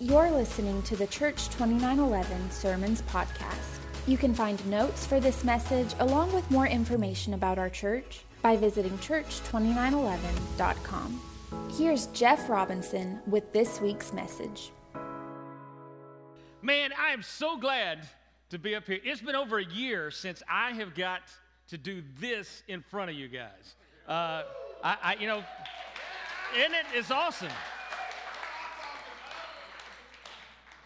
You're listening to the Church 2911 Sermons Podcast. You can find notes for this message along with more information about our church by visiting church2911.com. Here's Jeff Robinson with this week's message. Man, I am so glad to be up here. It's been over a year since I have got to do this in front of you guys. Uh, I, I, you know, isn't? It's awesome.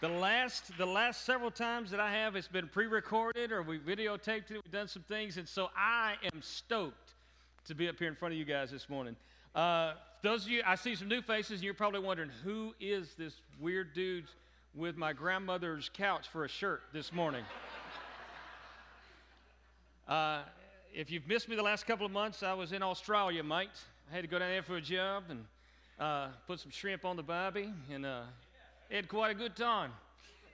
The last, the last several times that I have, it's been pre-recorded or we videotaped it. We've done some things, and so I am stoked to be up here in front of you guys this morning. Uh, those of you, I see some new faces, and you're probably wondering who is this weird dude with my grandmother's couch for a shirt this morning. uh, if you've missed me the last couple of months, I was in Australia, mate. I had to go down there for a job and uh, put some shrimp on the barbie, and uh, had quite a good time.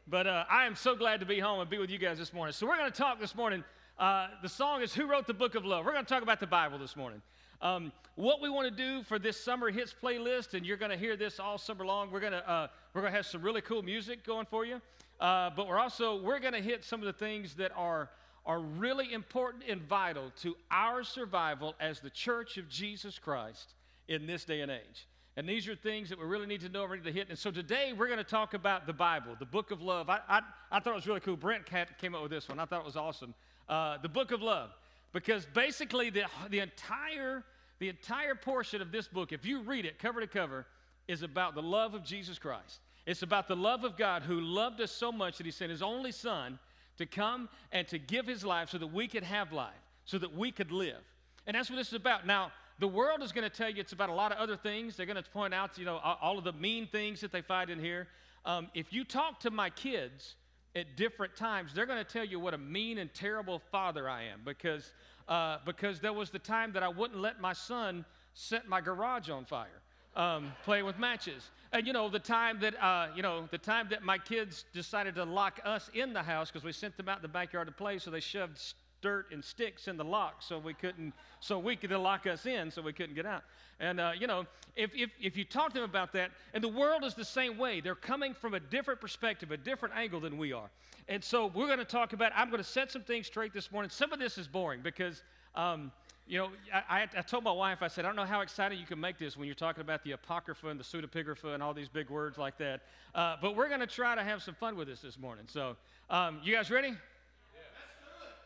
But uh, I am so glad to be home and be with you guys this morning. So we're going to talk this morning. Uh, the song is Who Wrote the Book of Love? We're going to talk about the Bible this morning. Um, what we want to do for this summer hits playlist, and you're going to hear this all summer long. We're going to uh, we're going to have some really cool music going for you, uh, but we're also we're going to hit some of the things that are are really important and vital to our survival as the Church of Jesus Christ in this day and age. And these are things that we really need to know ready to hit. And so today we're going to talk about the Bible, the book of love. I, I, I thought it was really cool. Brent came up with this one. I thought it was awesome. Uh, the book of love. Because basically the, the, entire, the entire portion of this book, if you read it cover to cover, is about the love of Jesus Christ. It's about the love of God who loved us so much that he sent his only son to come and to give his life so that we could have life, so that we could live. And that's what this is about. Now, the world is going to tell you it's about a lot of other things. They're going to point out, you know, all of the mean things that they find in here. Um, if you talk to my kids at different times, they're going to tell you what a mean and terrible father I am because, uh, because there was the time that I wouldn't let my son set my garage on fire. Um, playing with matches. And you know, the time that, uh, you know, the time that my kids decided to lock us in the house because we sent them out in the backyard to play, so they shoved dirt and sticks in the lock so we couldn't so we could lock us in so we couldn't get out and uh, you know if, if, if you talk to them about that and the world is the same way they're coming from a different perspective a different angle than we are and so we're going to talk about i'm going to set some things straight this morning some of this is boring because um, you know, I, I, told my wife, I said, I don't know how excited you can make this when you're talking about the Apocrypha and the Pseudepigrapha and all these big words like that. Uh, but we're going to try to have some fun with this this morning. So, um, you guys ready?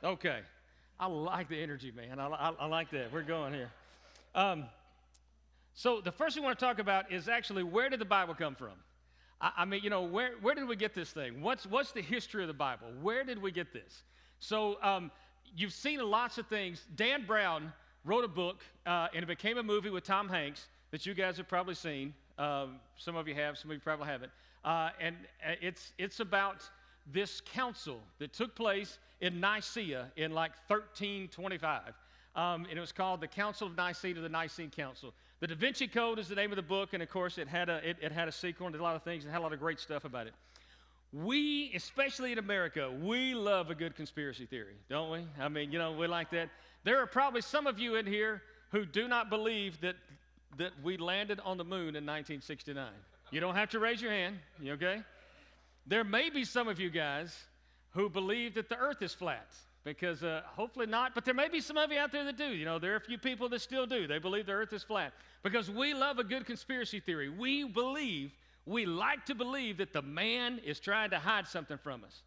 Okay. I like the energy, man. I, I, I like that. We're going here. Um, so, the first thing we want to talk about is actually where did the Bible come from? I, I, mean, you know, where, where did we get this thing? What's, what's the history of the Bible? Where did we get this? So, um, you've seen lots of things. Dan Brown wrote a book, uh, and it became a movie with Tom Hanks that you guys have probably seen. Um, some of you have, some of you probably haven't. Uh, and uh, it's, it's about this council that took place in Nicaea in like 1325. Um, and it was called the Council of Nicaea to the Nicene Council. The Da Vinci Code is the name of the book, and of course, it had a, it, it had a sequel and did a lot of things and had a lot of great stuff about it. We, especially in America, we love a good conspiracy theory, don't we? I mean, you know, we like that. There are probably some of you in here who do not believe that, that we landed on the moon in 1969. You don't have to raise your hand, you okay? There may be some of you guys who believe that the earth is flat because uh, hopefully not, but there may be some of you out there that do. You know, there are a few people that still do. They believe the earth is flat because we love a good conspiracy theory. We believe, we like to believe that the man is trying to hide something from us.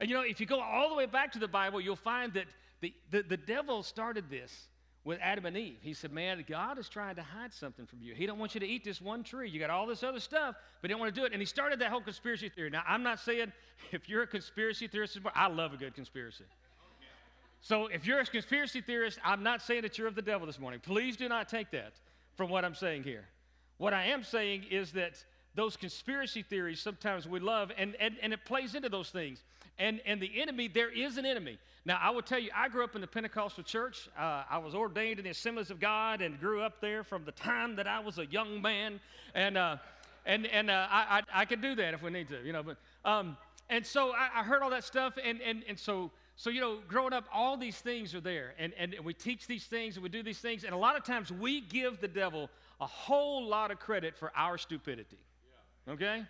And you know, if you go all the way back to the Bible, you'll find that the, the, the devil started this with Adam and Eve. He said, Man, God is trying to hide something from you. He don't want you to eat this one tree. You got all this other stuff, but he don't want to do it. And he started that whole conspiracy theory. Now, I'm not saying if you're a conspiracy theorist, I love a good conspiracy. So if you're a conspiracy theorist, I'm not saying that you're of the devil this morning. Please do not take that from what I'm saying here. What I am saying is that those conspiracy theories sometimes we love, and, and, and it plays into those things. And, and the enemy, there is an enemy. Now, I will tell you, I grew up in the Pentecostal church. Uh, I was ordained in the Assemblies of God and grew up there from the time that I was a young man. And, uh, and, and uh, I, I, I can do that if we need to, you know. But, um, and so I, I heard all that stuff. And, and, and so, so, you know, growing up, all these things are there. And, and we teach these things and we do these things. And a lot of times we give the devil a whole lot of credit for our stupidity. Yeah. Okay?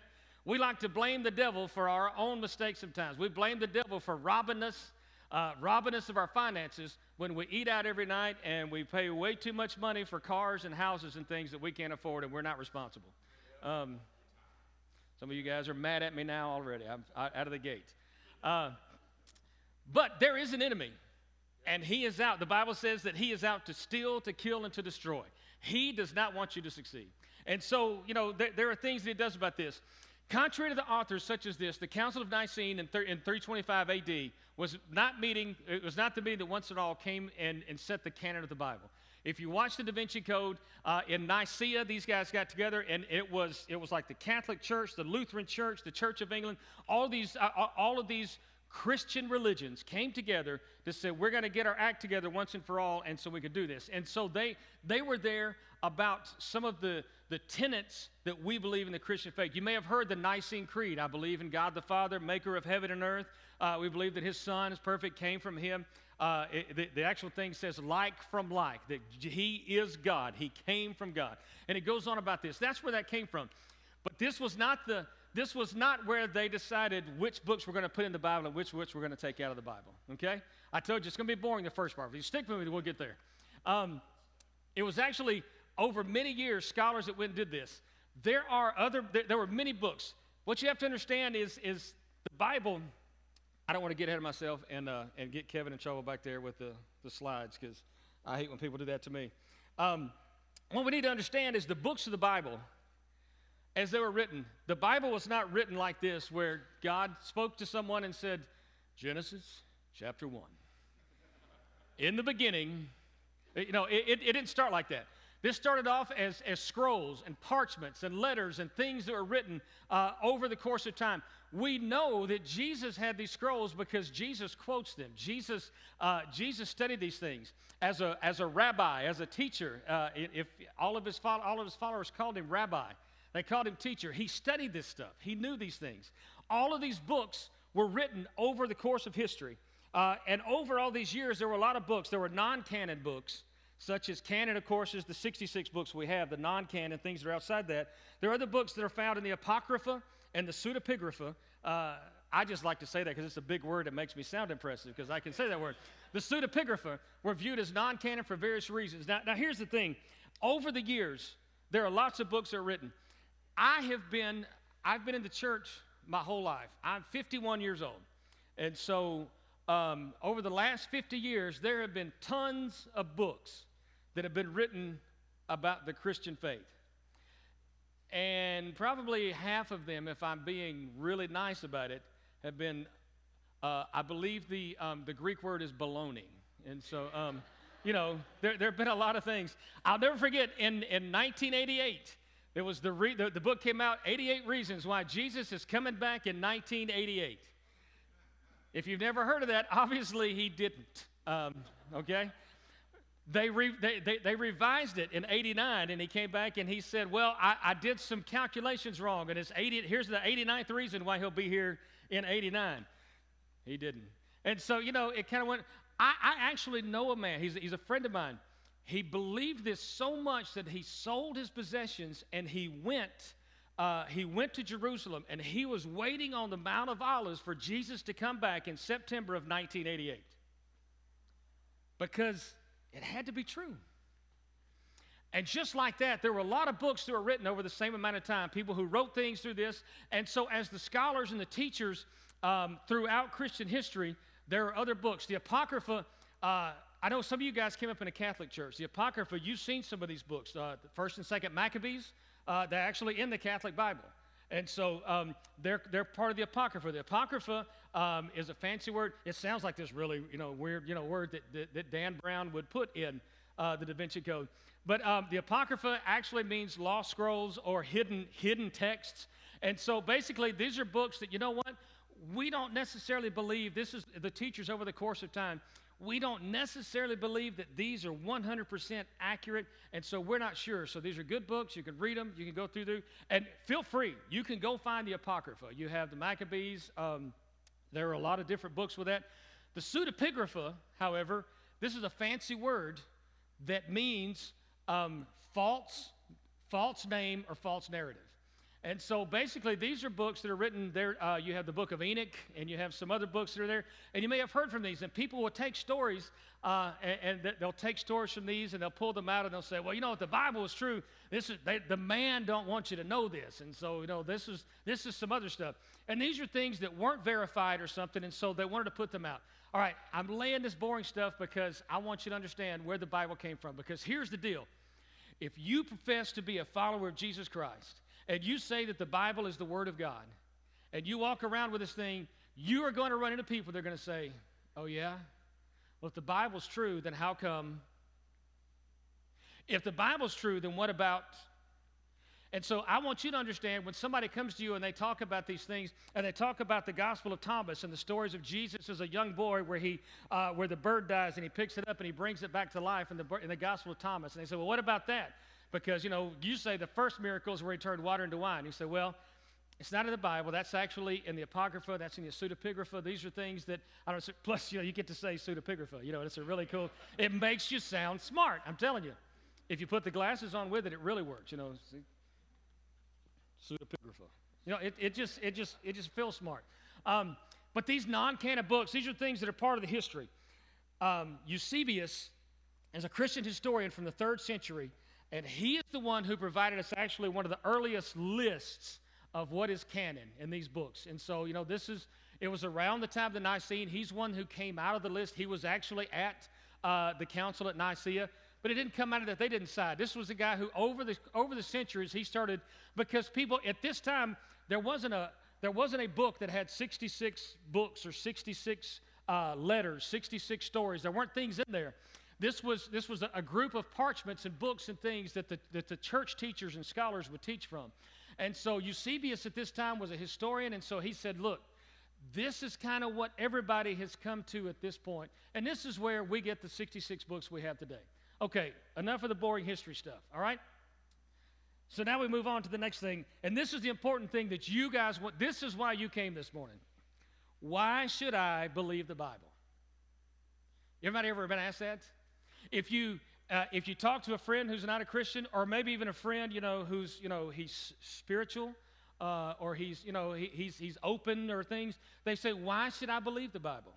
We like to blame the devil for our own mistakes sometimes. We blame the devil for robbing us, uh, robbing us of our finances when we eat out every night and we pay way too much money for cars and houses and things that we can't afford and we're not responsible. Um, some of you guys are mad at me now already. I'm out of the gate. Uh, but there is an enemy, and he is out. The Bible says that he is out to steal, to kill, and to destroy. He does not want you to succeed. And so, you know, there, there are things that he does about this. Contrary to the authors such as this, the Council of Nicene in, in 325 AD was not meeting, it was not the meeting that once and all came and, and set the canon of the Bible. If you watch the Da Vinci Code uh, in Nicaea, these guys got together, and it was it was like the Catholic Church, the Lutheran Church, the Church of England, all these uh, all of these Christian religions came together to say, we're going to get our act together once and for all, and so we could do this. And so they, they were there about some of the, the tenets that we believe in the Christian faith. You may have heard the Nicene Creed. I believe in God the Father, maker of heaven and earth. Uh, we believe that his Son is perfect, came from him. Uh, it, the, the, actual thing says like from like, that he is God. He came from God. And it goes on about this. That's where that came from. But this was not the this was not where they decided which books we're going to put in the Bible and which books we're going to take out of the Bible. Okay? I told you it's going to be boring the first part. If you stick with me, we'll get there. Um, it was actually over many years scholars that went and did this. There are other. There, there were many books. What you have to understand is is the Bible. I don't want to get ahead of myself and uh, and get Kevin in trouble back there with the the slides because I hate when people do that to me. Um, what we need to understand is the books of the Bible as they were written. The Bible was not written like this, where God spoke to someone and said, Genesis chapter 1. In the beginning, you know, it, it, it didn't start like that. This started off as, as scrolls and parchments and letters and things that were written uh, over the course of time. We know that Jesus had these scrolls because Jesus quotes them. Jesus, uh, Jesus studied these things as a, as a rabbi, as a teacher. Uh, if all of, his all of his followers called him rabbi. They called him teacher. He studied this stuff, he knew these things. All of these books were written over the course of history. Uh, and over all these years, there were a lot of books. There were non canon books, such as canon, of course, is the 66 books we have, the non canon, things that are outside that. There are other books that are found in the Apocrypha and the Pseudepigrapha. Uh, I just like to say that because it's a big word that makes me sound impressive because I can say that word. The Pseudepigrapha were viewed as non canon for various reasons. Now, now, here's the thing over the years, there are lots of books that are written. I have been, I've been in the church my whole life. I'm 51 years old. And so um, over the last 50 years, there have been tons of books that have been written about the Christian faith. And probably half of them, if I'm being really nice about it, have been, uh, I believe the, um, the Greek word is baloney. And so, um, you know, there, there have been a lot of things. I'll never forget in, in 1988, it was the, re- the, the book came out, 88 Reasons Why Jesus is Coming Back in 1988. If you've never heard of that, obviously he didn't. Um, okay? They, re- they, they, they, revised it in 89, and he came back and he said, Well, I, I did some calculations wrong, and it's 80, here's the 89th reason why he'll be here in 89. He didn't. And so, you know, it kind of went. I, I actually know a man, he's, he's a friend of mine. He believed this so much that he sold his possessions and he went. Uh, he went to Jerusalem and he was waiting on the Mount of Olives for Jesus to come back in September of 1988 because it had to be true. And just like that, there were a lot of books that were written over the same amount of time, people who wrote things through this. And so, as the scholars and the teachers um, throughout Christian history, there are other books. The Apocrypha uh, I know some of you guys came up in a Catholic church. The Apocrypha, you've seen some of these books. Uh, First and Second Maccabees, uh, they're actually in the Catholic Bible. And so um, they're, they're part of the Apocrypha. The Apocrypha um, is a fancy word. It sounds like this really you know, weird you know, word that, that, that Dan Brown would put in uh, the Da Vinci Code. But um, the Apocrypha actually means lost scrolls or hidden, hidden texts. And so basically, these are books that, you know what? We don't necessarily believe, this is the teachers over the course of time, we don't necessarily believe that these are 100% accurate, and so we're not sure. So these are good books. You can read them. You can go through them. And feel free. You can go find the Apocrypha. You have the Maccabees. Um, there are a lot of different books with that. The pseudepigrapha, however, this is a fancy word that means um, false, false name or false narrative. And so basically, these are books that are written there. Uh, you have the book of Enoch, and you have some other books that are there. And you may have heard from these. And people will take stories, uh, and, and, they'll take stories from these, and they'll pull them out, and they'll say, well, you know, if the Bible is true, this is they, the man don't want you to know this. And so, you know, this is this is some other stuff. And these are things that weren't verified or something, and so they wanted to put them out. All right, I'm laying this boring stuff because I want you to understand where the Bible came from. Because here's the deal: if you profess to be a follower of Jesus Christ and you say that the Bible is the Word of God, and you walk around with this thing, you are going to run into people that are going to say, Oh, yeah? Well, if the Bible's true, then how come? If the Bible's true, then what about? And so I want you to understand when somebody comes to you and they talk about these things, and they talk about the Gospel of Thomas and the stories of Jesus as a young boy, where he, uh, where the bird dies and he picks it up and he brings it back to life in the in the Gospel of Thomas, and they say, well, what about that? Because, you know, you say the first miracle is where he turned water into wine. You say, well, it's not in the Bible. That's actually in the Apocrypha. That's in the Pseudepigrapha. These are things that, I don't plus, you know, you get to say Pseudepigrapha. You know, it's a really cool, it makes you sound smart. I'm telling you. If you put the glasses on with it, it really works, you know. Pseudepigrapha. You know, it, it, just, it, just, it just feels smart. Um, but these non-canon books, these are things that are part of the history. Um, Eusebius is a Christian historian from the third century and he is the one who provided us actually one of the earliest lists of what is canon in these books. And so, you know, this is, it was around the time of the Nicene. He's one who came out of the list. He was actually at uh, the council at Nicaea, but it didn't come out of that. They didn't decide. This was a guy who, over the, over the centuries, he started, because people, at this time, there wasn't a, there wasn't a book that had 66 books or 66 uh, letters, 66 stories. There weren't things in there. This was, this was a, group of parchments and books and things that the, that the church teachers and scholars would teach from. And so Eusebius at this time was a historian, and so he said, Look, this is kind of what everybody has come to at this point, and this is where we get the 66 books we have today. Okay, enough of the boring history stuff, all right? So now we move on to the next thing, and this is the important thing that you guys want. This is why you came this morning. Why should I believe the Bible? Everybody ever been asked that? If you uh, if you talk to a friend who's not a Christian, or maybe even a friend, you know, who's you know he's spiritual, uh, or he's you know he, he's he's open or things, they say, why should I believe the Bible?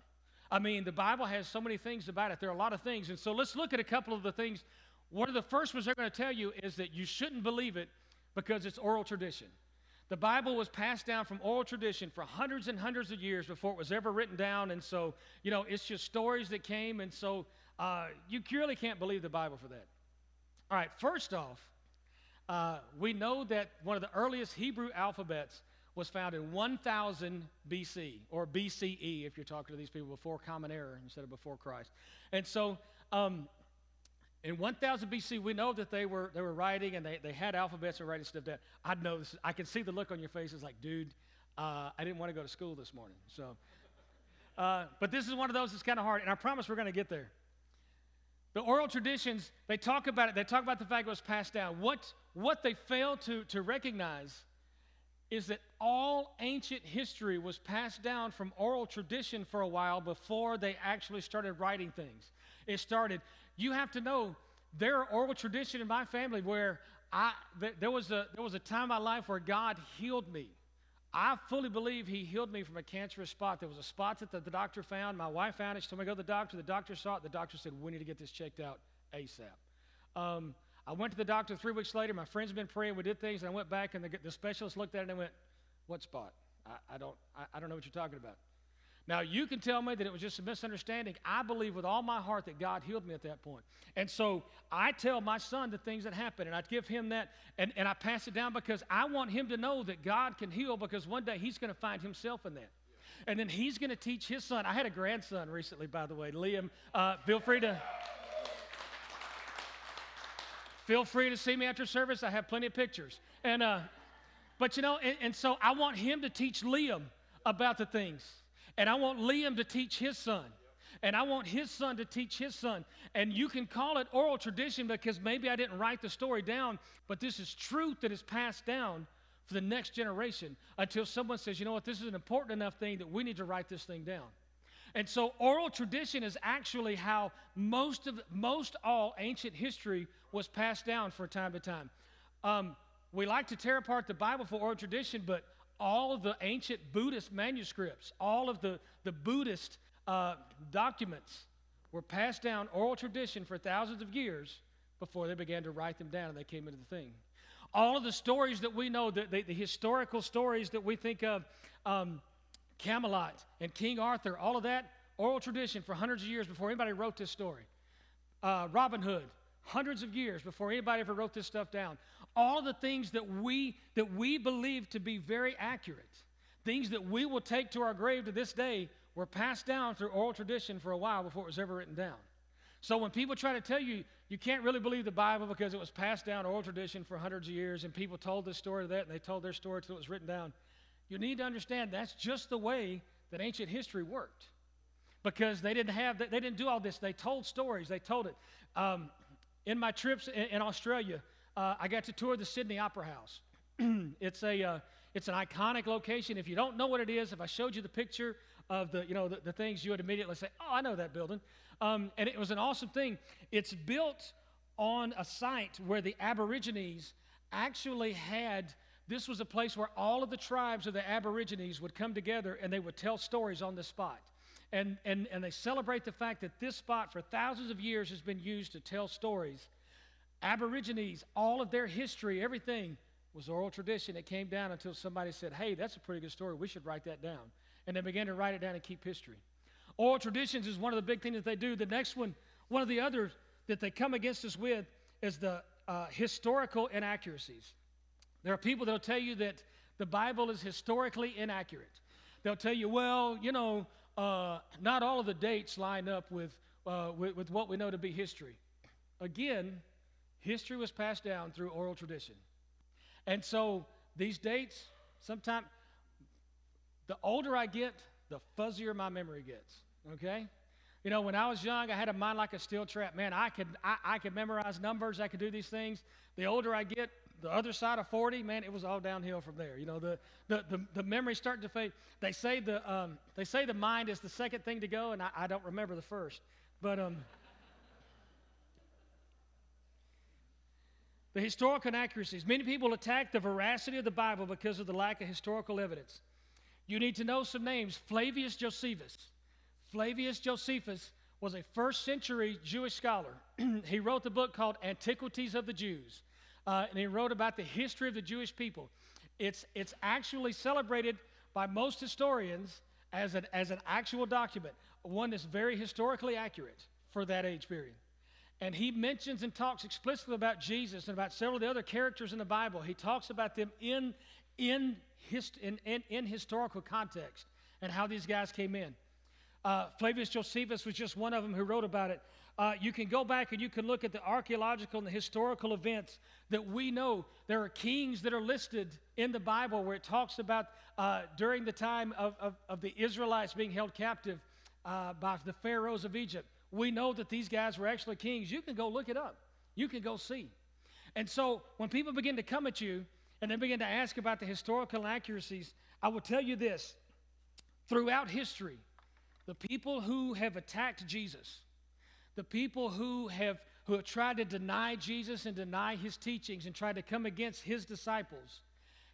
I mean, the Bible has so many things about it. There are a lot of things, and so let's look at a couple of the things. One of the first ones they're going to tell you is that you shouldn't believe it because it's oral tradition. The Bible was passed down from oral tradition for hundreds and hundreds of years before it was ever written down, and so you know it's just stories that came, and so uh, you clearly can't believe the Bible for that. All right, first off, uh, we know that one of the earliest Hebrew alphabets was found in 1000 BC, or BCE if you're talking to these people before Common Era instead of before Christ. And so um, in 1000 BC, we know that they were, they were writing and they, they had alphabets and writing stuff down. I know this, I can see the look on your faces like, dude, uh, I didn't want to go to school this morning. So, uh, but this is one of those that's kind of hard, and I promise we're going to get there. The oral traditions, they talk about it, they talk about the fact it was passed down. What, what they fail to, to recognize is that all ancient history was passed down from oral tradition for a while before they actually started writing things. It started, you have to know, there are oral tradition in my family where I, there, was a, there was a time in my life where God healed me. I fully believe he healed me from a cancerous spot. There was a spot that the, the doctor found. My wife found it. She told me to go to the doctor. The doctor saw it. The doctor said, We need to get this checked out ASAP. Um, I went to the doctor three weeks later. My friends have been praying. We did things. And I went back, and the, the specialist looked at it and went, What spot? I, I don't, I, I don't know what you're talking about. Now, you can tell me that it was just a misunderstanding. I believe with all my heart that God healed me at that point. And so I tell my son the things that happen, and I give him that, and, and I pass it down because I want him to know that God can heal because one day he's going to find himself in that. And then he's going to teach his son. I had a grandson recently, by the way, Liam. Uh, feel free to. Feel free to see me after service. I have plenty of pictures. And, uh, but you know, and, and so I want him to teach Liam about the things and I want Liam to teach his son. And I want his son to teach his son. And you can call it oral tradition because maybe I didn't write the story down, but this is truth that is passed down for the next generation until someone says, you know what, this is an important enough thing that we need to write this thing down. And so oral tradition is actually how most of most all ancient history was passed down from time to time. Um, we like to tear apart the Bible for oral tradition, but all of the ancient Buddhist manuscripts, all of the, the Buddhist uh, documents were passed down oral tradition for thousands of years before they began to write them down and they came into the thing. All of the stories that we know, the, the, the historical stories that we think of, um, Camelot and King Arthur, all of that, oral tradition for hundreds of years before anybody wrote this story. Uh, Robin Hood, hundreds of years before anybody ever wrote this stuff down. All the things that we, that we believe to be very accurate, things that we will take to our grave to this day, were passed down through oral tradition for a while before it was ever written down. So when people try to tell you you can't really believe the Bible because it was passed down oral tradition for hundreds of years and people told this story to that and they told their story until it was written down, you need to understand that's just the way that ancient history worked. Because they didn't have, they didn't do all this. They told stories. They told it. Um, in my trips in, in Australia, uh, I got to tour the Sydney Opera House. it's a, uh, it's an iconic location. If you don't know what it is, if I showed you the picture of the, you know, the, the things, you would immediately say, "Oh, I know that building." Um, and it was an awesome thing. It's built on a site where the Aborigines actually had. This was a place where all of the tribes of the Aborigines would come together and they would tell stories on the spot. And, and, and they celebrate the fact that this spot for thousands of years has been used to tell stories. Aborigines, all of their history, everything was oral tradition. It came down until somebody said, hey, that's a pretty good story. We should write that down. And they began to write it down and keep history. Oral traditions is one of the big things that they do. The next one, one of the others that they come against us with is the uh, historical inaccuracies. There are people that will tell you that the Bible is historically inaccurate. They'll tell you, well, you know, uh, not all of the dates line up with, uh, with, with what we know to be history. Again, history was passed down through oral tradition. And so these dates, sometimes, the older I get, the fuzzier my memory gets, okay? You know, when I was young, I had a mind like a steel trap. Man, I could, I, I could memorize numbers, I could do these things. The older I get, the other side of 40, man, it was all downhill from there. You know, the, the, the, the memory starting to fade. They say the, um, they say the mind is the second thing to go, and I, I don't remember the first. But um, the historical inaccuracies. Many people attack the veracity of the Bible because of the lack of historical evidence. You need to know some names. Flavius Josephus. Flavius Josephus was a first century Jewish scholar. he wrote the book called Antiquities of the Jews uh, and he wrote about the history of the Jewish people. It's, it's actually celebrated by most historians as an, as an actual document, one that's very historically accurate for that age period. And he mentions and talks explicitly about Jesus and about several of the other characters in the Bible. He talks about them in, in, hist- in, in, in historical context and how these guys came in. Uh, Flavius Josephus was just one of them who wrote about it. Uh, you can go back and you can look at the archaeological and the historical events that we know. There are kings that are listed in the Bible where it talks about uh, during the time of, of, of, the Israelites being held captive uh, by the pharaohs of Egypt. We know that these guys were actually kings. You can go look it up, you can go see. And so when people begin to come at you and they begin to ask about the historical inaccuracies, I will tell you this throughout history, the people who have attacked Jesus, the people who have, who have tried to deny Jesus and deny his teachings and tried to come against his disciples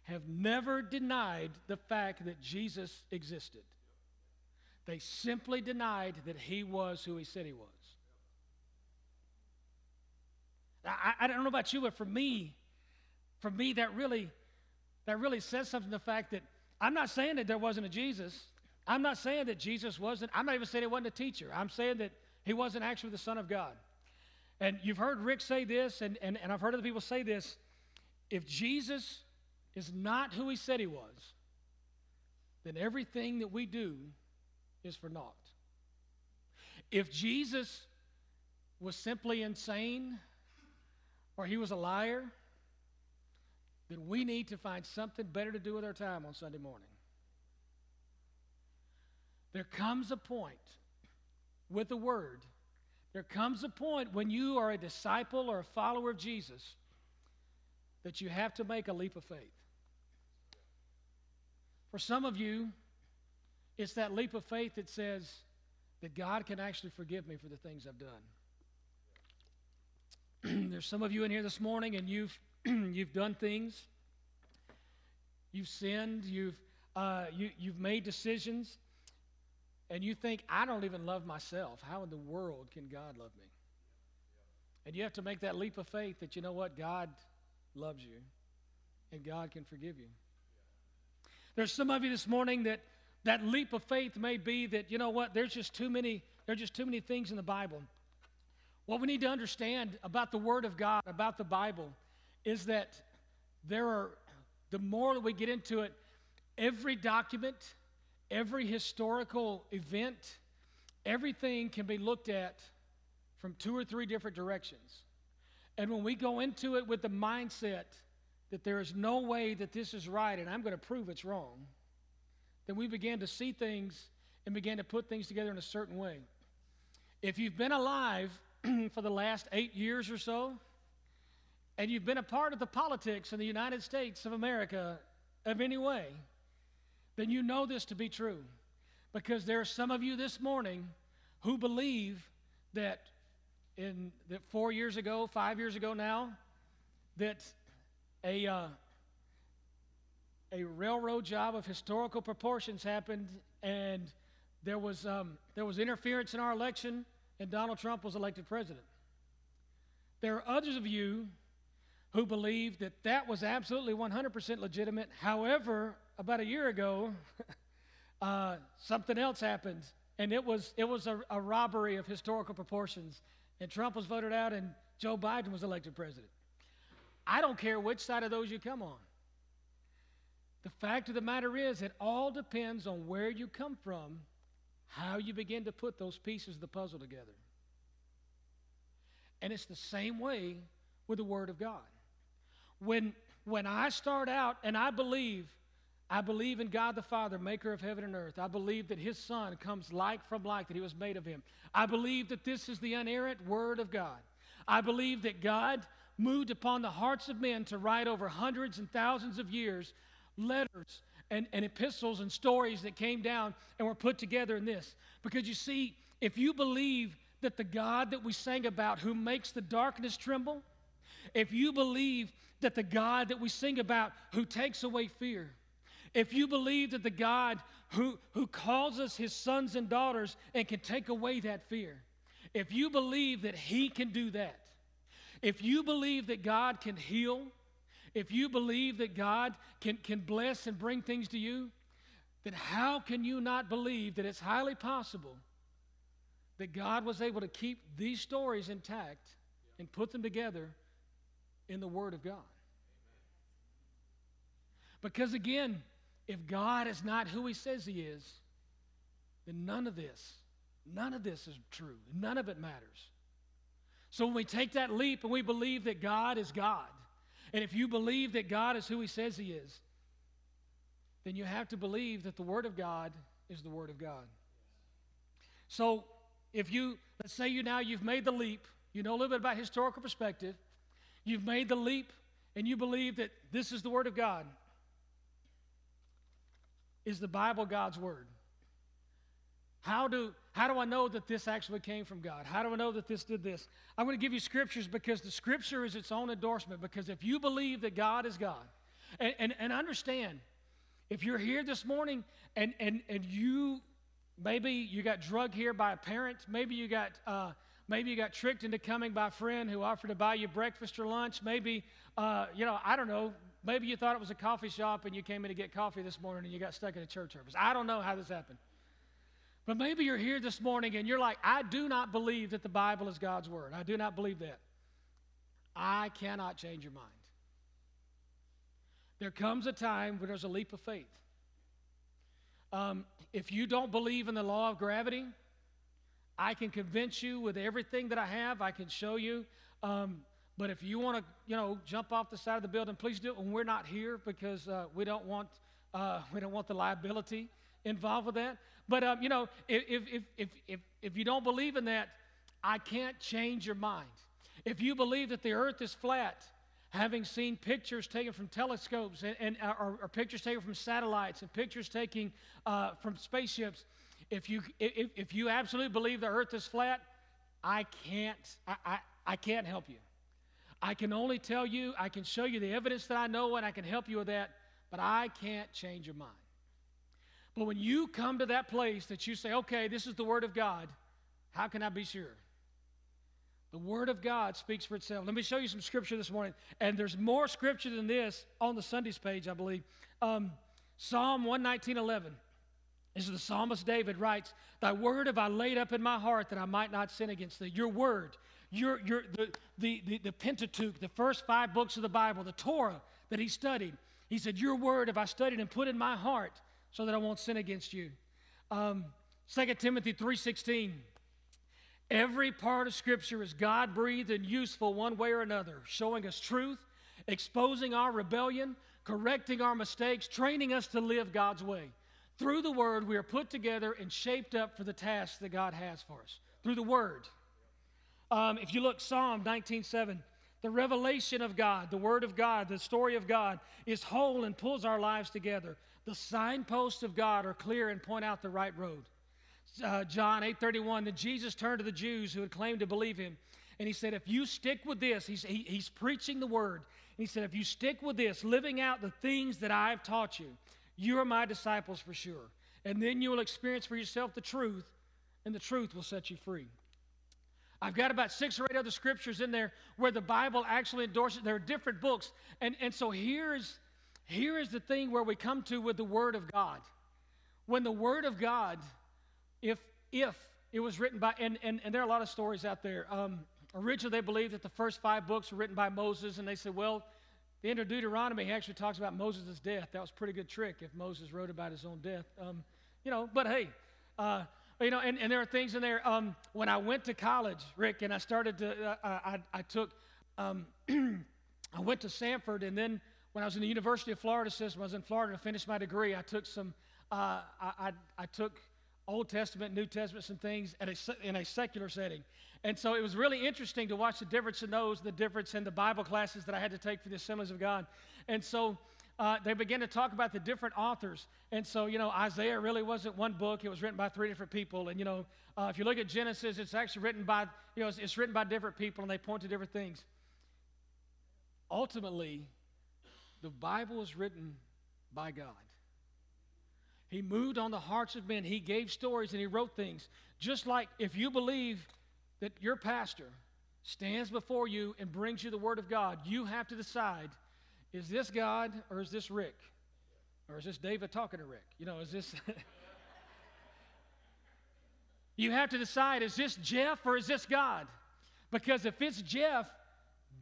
have never denied the fact that Jesus existed. They simply denied that he was who he said he was. I, I don't know about you, but for me, for me, that really, that really says something the fact that I'm not saying that there wasn't a Jesus. I'm not saying that Jesus wasn't, I'm not even saying he wasn't a teacher. I'm saying that he wasn't actually the Son of God. And you've heard Rick say this, and, and, and I've heard other people say this. If Jesus is not who he said he was, then everything that we do is for naught. If Jesus was simply insane or he was a liar, then we need to find something better to do with our time on Sunday morning. There comes a point with the word, there comes a point when you are a disciple or a follower of Jesus that you have to make a leap of faith. For some of you, it's that leap of faith that says that God can actually forgive me for the things I've done. There's some of you in here this morning and you've, you've done things you've sinned, you've, uh, you, you've made decisions, and you think, I don't even love myself. How in the world can God love me? And you have to make that leap of faith that you know what? God loves you and God can forgive you. There's some of you this morning that that leap of faith may be that you know what? There's just too many there's just too many things in the Bible. What we need to understand about the Word of God, about the Bible, is that there are the more that we get into it, every document, every historical event, everything can be looked at from two or three different directions. And when we go into it with the mindset that there is no way that this is right and I'm going to prove it's wrong, then we begin to see things and begin to put things together in a certain way. If you've been alive for the last eight years or so, and you've been a part of the politics in the United States of America of any way, then you know this to be true. Because there are some of you this morning who believe that in that four years ago, five years ago now, that a uh, a railroad job of historical proportions happened, and there was um, there was interference in our election, and Donald Trump was elected president. There are others of you who believe that that was absolutely 100% legitimate. However, about a year ago, uh, something else happened, and it was it was a, a robbery of historical proportions and Trump was voted out and Joe Biden was elected president. I don't care which side of those you come on. The fact of the matter is, it all depends on where you come from, how you begin to put those pieces of the puzzle together. And it's the same way with the Word of God. When, when I start out and I believe I believe in God the Father, maker of heaven and earth. I believe that his Son comes like from like, that he was made of him. I believe that this is the inerrant Word of God. I believe that God moved upon the hearts of men to write over hundreds and thousands of years letters and, and epistles and stories that came down and were put together in this. Because you see, if you believe that the God that we sang about, who makes the darkness tremble, if you believe that the God that we sing about, who takes away fear, if you believe that the God who, who calls us his sons and daughters and can take away that fear, if you believe that he can do that, if you believe that God can heal, if you believe that God can, can bless and bring things to you, then how can you not believe that it's highly possible that God was able to keep these stories intact and put them together in the Word of God? Because again, if God is not who he says he is, then none of this, none of this is true. None of it matters. So when we take that leap and we believe that God is God, and if you believe that God is who he says he is, then you have to believe that the Word of God is the Word of God. So if you, let's say you now you've made the leap, you know a little bit about historical perspective, you've made the leap and you believe that this is the Word of God. Is the Bible God's Word? How do, how do I know that this actually came from God? How do I know that this did this? I'm going to give you scriptures because the scripture is its own endorsement. Because if you believe that God is God, and, and, and understand, if you're here this morning and, and, and you maybe you got drugged here by a parent, maybe you got uh, maybe you got tricked into coming by a friend who offered to buy you breakfast or lunch, maybe uh, you know I don't know Maybe you thought it was a coffee shop and you came in to get coffee this morning and you got stuck in a church service. I don't know how this happened. But maybe you're here this morning and you're like, I do not believe that the Bible is God's Word. I do not believe that. I cannot change your mind. There comes a time when there's a leap of faith. Um, if you don't believe in the law of gravity, I can convince you with everything that I have. I can show you um, but if you want to, you know, jump off the side of the building, please do it when we're not here because uh, we don't want uh, we don't want the liability involved with that. But um, you know, if, if if if if you don't believe in that, I can't change your mind. If you believe that the Earth is flat, having seen pictures taken from telescopes and, and uh, or, or, pictures taken from satellites and pictures taken uh, from spaceships, if you if, if you absolutely believe the Earth is flat, I can't I, I, I can't help you. I can only tell you, I can show you the evidence that I know, and I can help you with that, but I can't change your mind. But when you come to that place that you say, okay, this is the Word of God, how can I be sure? The Word of God speaks for itself. Let me show you some scripture this morning. And there's more scripture than this on the Sundays page, I believe. Um, Psalm 119 11. This is the psalmist David writes, Thy word have I laid up in my heart that I might not sin against thee. Your word, your, your, the, the, the, the Pentateuch, the first five books of the Bible, the Torah that he studied. He said, Your word have I studied and put in my heart so that I won't sin against you. Um, 2 Timothy 3.16, every part of Scripture is God-breathed and useful one way or another, showing us truth, exposing our rebellion, correcting our mistakes, training us to live God's way. Through the Word, we are put together and shaped up for the task that God has for us. Through the Word. Um, if you look, Psalm 19.7, the revelation of God, the Word of God, the story of God is whole and pulls our lives together. The signposts of God are clear and point out the right road. Uh, John 8:31, that Jesus turned to the Jews who had claimed to believe him, and he said, "If you stick with this, he's, he, he's preaching the word. He said, if you stick with this, living out the things that I've taught you, you are my disciples for sure. And then you will experience for yourself the truth, and the truth will set you free." I've got about six or eight other scriptures in there where the Bible actually endorses. There are different books, and and so here's here is the thing where we come to with the Word of God. When the Word of God, if, if it was written by, and, and, and there are a lot of stories out there. Um, originally, they believed that the first five books were written by Moses, and they said, well, the end of Deuteronomy he actually talks about Moses' death. That was pretty good trick if Moses wrote about his own death. Um, you know, but hey, uh, you know, and, and there are things in there. Um, when I went to college, Rick, and I started to, uh, I, I took, um, I went to Sanford, and then when I was in the University of Florida system, I was in Florida to finish my degree. I took some, uh, I, I, I, took Old Testament, New Testament, some things a, in a secular setting. And so it was really interesting to watch the difference in those, the difference in the Bible classes that I had to take for the Assemblies of God. And so uh, they began to talk about the different authors. And so, you know, Isaiah really wasn't one book, it was written by three different people. And, you know, uh, if you look at Genesis, it's actually written by, you know, it's, it's written by different people and they point to different things. Ultimately, the Bible is written by God. He moved on the hearts of men. He gave stories and he wrote things. Just like if you believe that your pastor stands before you and brings you the Word of God, you have to decide is this God or is this Rick? Or is this David talking to Rick? You know, is this. you have to decide is this Jeff or is this God? Because if it's Jeff,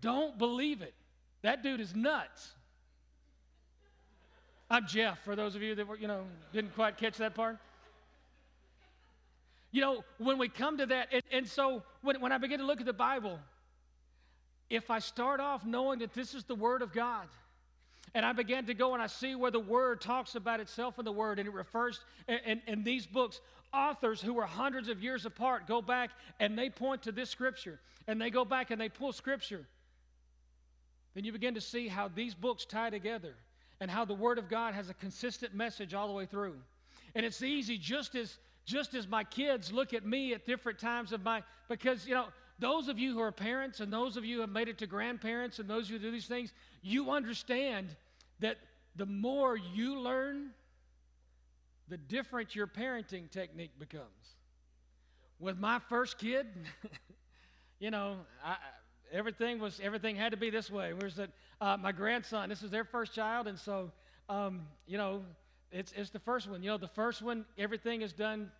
don't believe it. That dude is nuts. I'm Jeff, for those of you that were, you know, didn't quite catch that part. You know, when we come to that, and, and so when, when I begin to look at the Bible, if I start off knowing that this is the Word of God, and I began to go and I see where the Word talks about itself in the Word, and it refers, and in these books, authors who are hundreds of years apart go back and they point to this Scripture, and they go back and they pull Scripture, then you begin to see how these books tie together and how the Word of God has a consistent message all the way through. And it's easy just as just as my kids look at me at different times of my because you know those of you who are parents and those of you who have made it to grandparents and those who do these things, you understand that the more you learn, the different your parenting technique becomes. With my first kid, you know, I, everything was everything had to be this way. Whereas that uh, my grandson, this is their first child, and so um, you know, it's it's the first one. You know, the first one, everything is done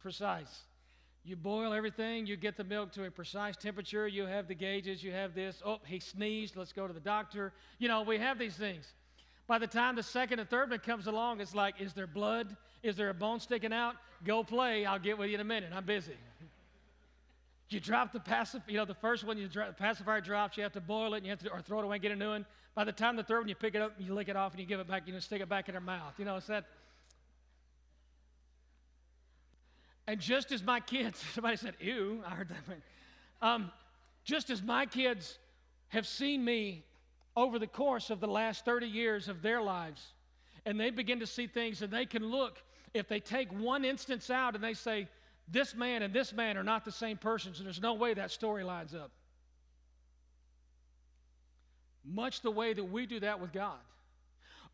precise. You boil everything, you get the milk to a precise temperature, you have the gauges, you have this. Oh, he sneezed, let's go to the doctor. You know, we have these things. By the time the second and third one comes along, it's like, is there blood? Is there a bone sticking out? Go play, I'll get with you in a minute. I'm busy. You drop the pacifier, you know, the first one, you drop, the pacifier drops, you have to boil it, and you have to, or throw it away and get a new one. By the time the third one, you pick it up, you lick it off, and you give it back, you know, stick it back in their mouth. You know, it's that. And just as my kids, somebody said, ew, I heard that. Um, just as my kids have seen me over the course of the last 30 years of their lives, and they begin to see things, and they can look, if they take one instance out and they say, this man and this man are not the same person, so there's no way that story lines up. Much the way that we do that with God.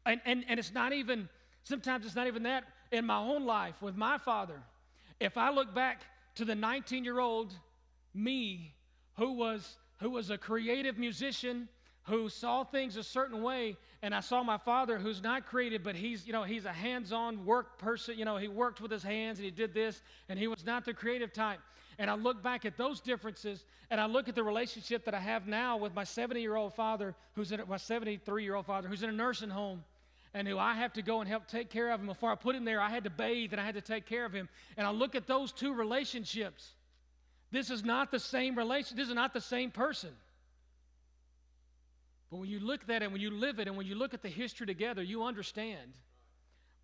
And, and, and it's not even, sometimes it's not even that. In my own life with my father, if I look back to the 19 year old me who was, who was a creative musician, who saw things a certain way, and I saw my father who's not creative, but he's, you know, he's a hands-on work person. You know, he worked with his hands and he did this, and he was not the creative type. And I look back at those differences, and I look at the relationship that I have now with my 70-year-old father, who's in my 73-year-old father, who's in a nursing home, and who I have to go and help take care of him. Before I put him there, I had to bathe and I had to take care of him. And I look at those two relationships. This is not the same relation. This is not the same person. But when you look at that and when you live it and when you look at the history together, you understand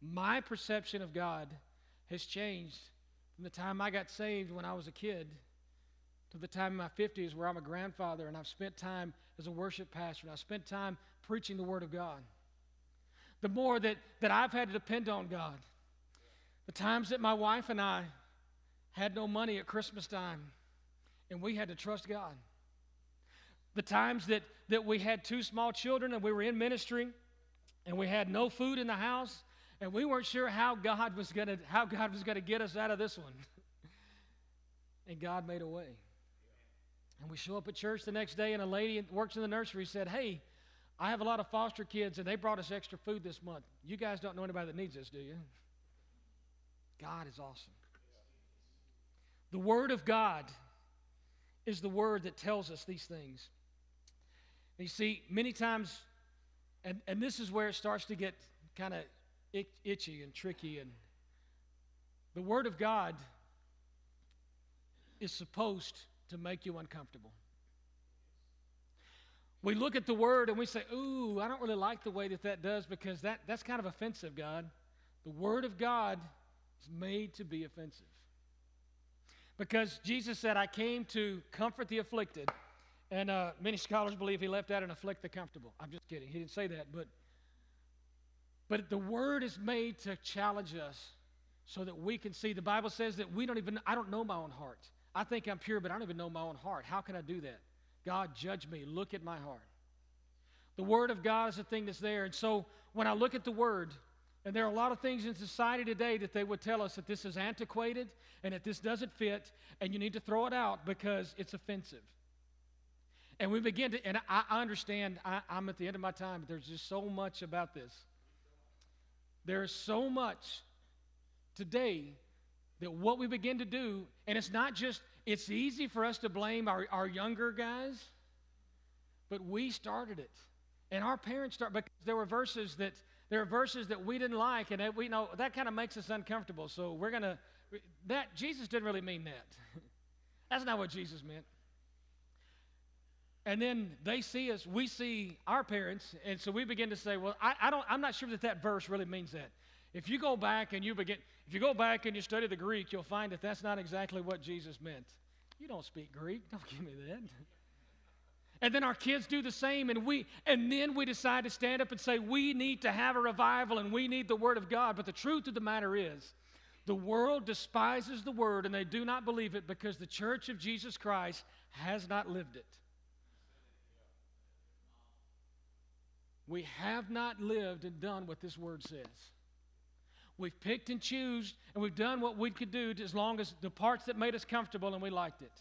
my perception of God has changed from the time I got saved when I was a kid to the time in my 50s where I'm a grandfather and I've spent time as a worship pastor and I've spent time preaching the Word of God. The more that, that I've had to depend on God. The times that my wife and I had no money at Christmas time and we had to trust God the times that, that we had two small children and we were in ministry and we had no food in the house and we weren't sure how God was to how God was to get us out of this one. and God made a way. And we show up at church the next day and a lady works in the nursery said, "Hey, I have a lot of foster kids and they brought us extra food this month. You guys don't know anybody that needs this, do you?" God is awesome. The word of God is the word that tells us these things. You see, many times, and, and this is where it starts to get kind of itchy and tricky, and the Word of God is supposed to make you uncomfortable. We look at the Word and we say, Ooh, I don't really like the way that that does because that, that's kind of offensive, God. The Word of God is made to be offensive. Because Jesus said, I came to comfort the afflicted. And uh, many scholars believe he left out and afflict the comfortable. I'm just kidding. He didn't say that. But, but the word is made to challenge us so that we can see. The Bible says that we don't even, I don't know my own heart. I think I'm pure, but I don't even know my own heart. How can I do that? God, judge me. Look at my heart. The Word of God is the thing that's there. And so when I look at the Word, and there are a lot of things in society today that they would tell us that this is antiquated and that this doesn't fit, and you need to throw it out because it's offensive. And we begin to, and I, I understand I, I'm at the end of my time, but there's just so much about this. There's so much today that what we begin to do, and it's not just, it's easy for us to blame our, our younger guys, but we started it. And our parents started, because there were verses that, there are verses that we didn't like, and that we know that kind of makes us uncomfortable. So we're to, that, Jesus didn't really mean that. That's not what Jesus meant. And then they see us, we see our parents, and so we begin to say, well, I, I, don't, I'm not sure that that verse really means that. If you go back and you begin, if you go back and you study the Greek, you'll find that that's not exactly what Jesus meant. You don't speak Greek. Don't give me that. And then our kids do the same, and we, and then we decide to stand up and say, we need to have a revival and we need the Word of God. But the truth of the matter is, the world despises the Word and they do not believe it because the church of Jesus Christ has not lived it. We have not lived and done what this word says. We've picked and choose, and we've done what we could do as long as the parts that made us comfortable and we liked it.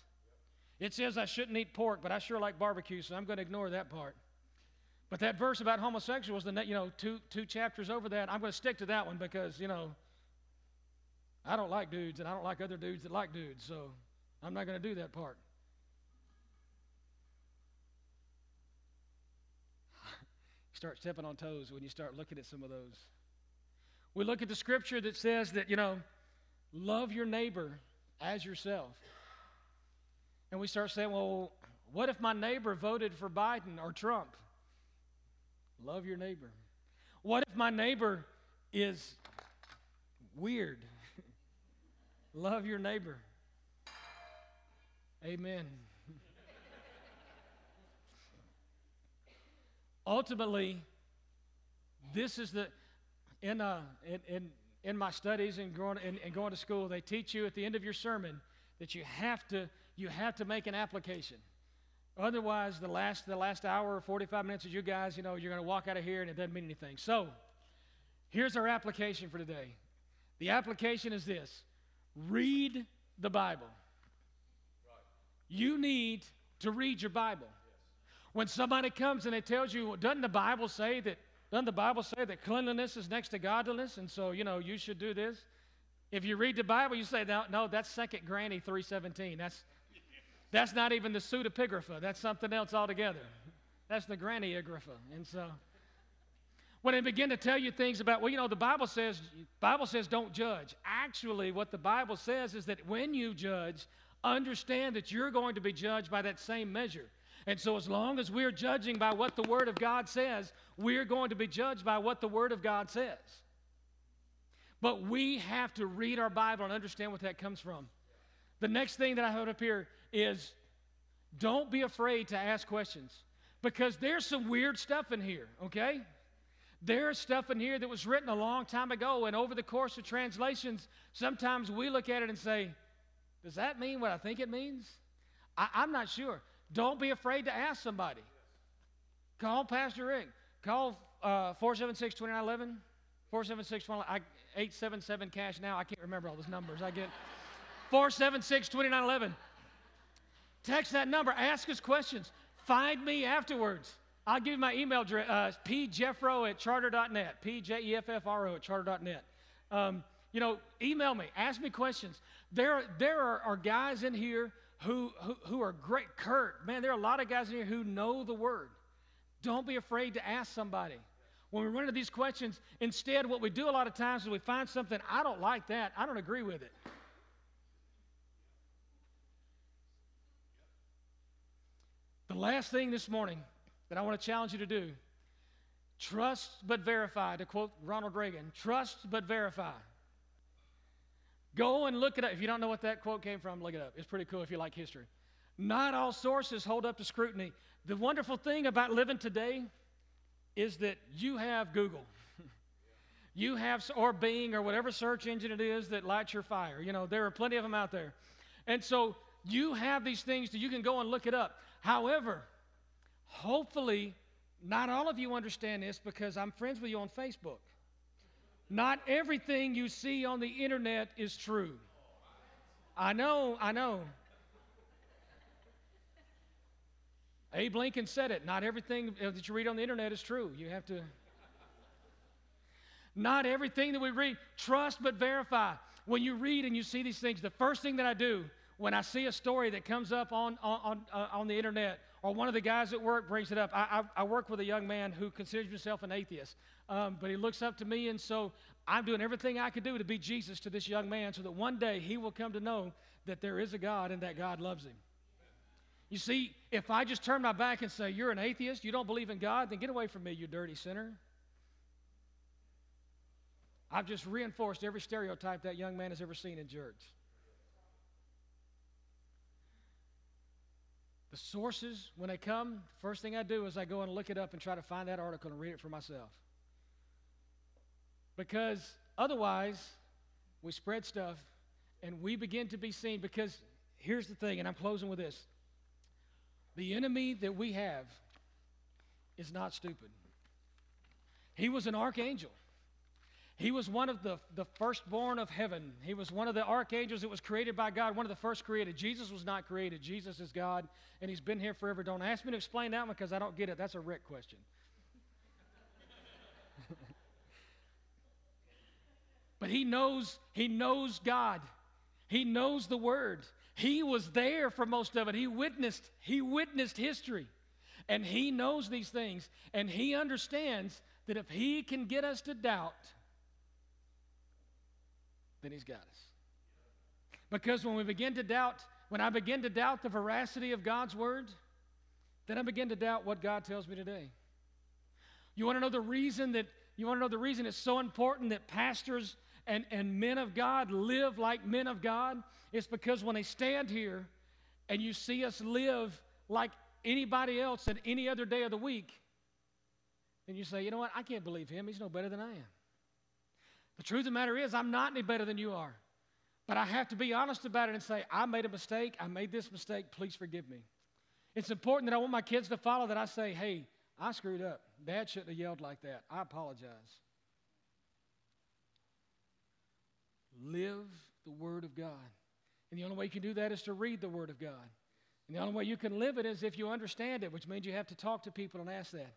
It says I shouldn't eat pork, but I sure like barbecue, so I'm going to ignore that part. But that verse about homosexuals, the you know two two chapters over that, I'm going to stick to that one because you know I don't like dudes, and I don't like other dudes that like dudes, so I'm not going to do that part. start stepping on toes when you start looking at some of those. We look at the scripture that says that, you know, love your neighbor as yourself. And we start saying, well, what if my neighbor voted for Biden or Trump? Love your neighbor. What if my neighbor is weird? Love your neighbor. Amen. ultimately, this is the, in, uh, in, in, in my studies and going, and, and going to school, they teach you at the end of your sermon that you have to, you have to make an application. Otherwise, the last, the last hour or 45 minutes of you guys, you know, you're going to walk out of here and it doesn't mean anything. So, Here's our application for today. The application is this read the Bible. You need to read your Bible. When somebody comes and they tells you, doesn't the Bible say that doesn't the Bible say that cleanliness is next to godliness? And so, you know, you should do this. If you read the Bible, you say, no, no that's second granny 317. That's that's not even the pseudepigrapha. That's something else altogether. That's the grannyigrapha. And so when they begin to tell you things about, well, you know, the Bible says, Bible says don't judge. Actually, what the Bible says is that when you judge, understand that you're going to be judged by that same measure. And so, as long as we're judging by what the Word of God says, we're going to be judged by what the Word of God says. But we have to read our Bible and understand what that comes from. The next thing that I have up here is don't be afraid to ask questions because there's some weird stuff in here, okay? There's stuff in here that was written a long time ago, and over the course of translations, sometimes we look at it and say, Does that mean what I think it means? I, am not sure. Don't be afraid to ask somebody. Call Pastor Rick. Call uh, 476 2911. 476 877 cash now. I can't remember all those numbers. I get 476 2911. Text that number. Ask us questions. Find me afterwards. I'll give you my email address, uh, pjeffro at charter.net, P-J-E-F-F-R-O at charter.net. Um, you know, email me, ask me questions. There, there are, are guys in here who, who, who are great. Kurt, man, there are a lot of guys in here who know the word. Don't be afraid to ask somebody. When we run into these questions, instead, what we do a lot of times is we find something, I don't like that, I don't agree with it. The last thing this morning that I want to challenge you to do trust but verify, to quote Ronald Reagan trust but verify. Go and look it up. If you don't know what that quote came from, look it up. It's pretty cool if you like history. Not all sources hold up to scrutiny. The wonderful thing about living today is that you have Google. you have, or Bing, or whatever search engine it is that lights your fire. You know, there are plenty of them out there. And so you have these things that you can go and look it up. However, hopefully, not all of you understand this because I'm friends with you on Facebook. Not everything you see on the internet is true. I know, I know. Abe Lincoln said it. Not everything that you read on the internet is true. You have to. Not everything that we read, trust but verify. When you read and you see these things, the first thing that I do when I see a story that comes up on, on, uh, on the internet or one of the guys at work brings it up, I, I, I work with a young man who considers himself an atheist. Um, but he looks up to me, and so I'm doing everything I can do to be Jesus to this young man so that one day he will come to know that there is a God and that God loves him. You see, if I just turn my back and say, You're an atheist, you don't believe in God, then get away from me, you dirty sinner. I've just reinforced every stereotype that young man has ever seen in church. The sources, when they come, first thing I do is I go and look it up and try to find that article and read it for myself. Because otherwise, we spread stuff and we begin to be seen. Because here's the thing, and I'm closing with this the enemy that we have is not stupid. He was an archangel. He was one of the, the firstborn of heaven. He was one of the archangels that was created by God, one of the first created. Jesus was not created. Jesus is God, and He's been here forever. Don't ask me to explain that one because I don't get it. That's a Rick question. But he knows, he knows God. He knows the word. He was there for most of it. He witnessed, he witnessed history. And he knows these things. And he understands that if he can get us to doubt, then he's got us. Because when we begin to doubt, when I begin to doubt the veracity of God's word, then I begin to doubt what God tells me today. You want to know the reason that you want to know the reason it's so important that pastors and, and men of God live like men of God, it's because when they stand here and you see us live like anybody else at any other day of the week, then you say, you know what? I can't believe him. He's no better than I am. The truth of the matter is, I'm not any better than you are. But I have to be honest about it and say, I made a mistake. I made this mistake. Please forgive me. It's important that I want my kids to follow that I say, hey, I screwed up. Dad shouldn't have yelled like that. I apologize. live the Word of God. And the only way you can do that is to read the Word of God. And the only way you can live it is if you understand it, which means you have to talk to people and ask that.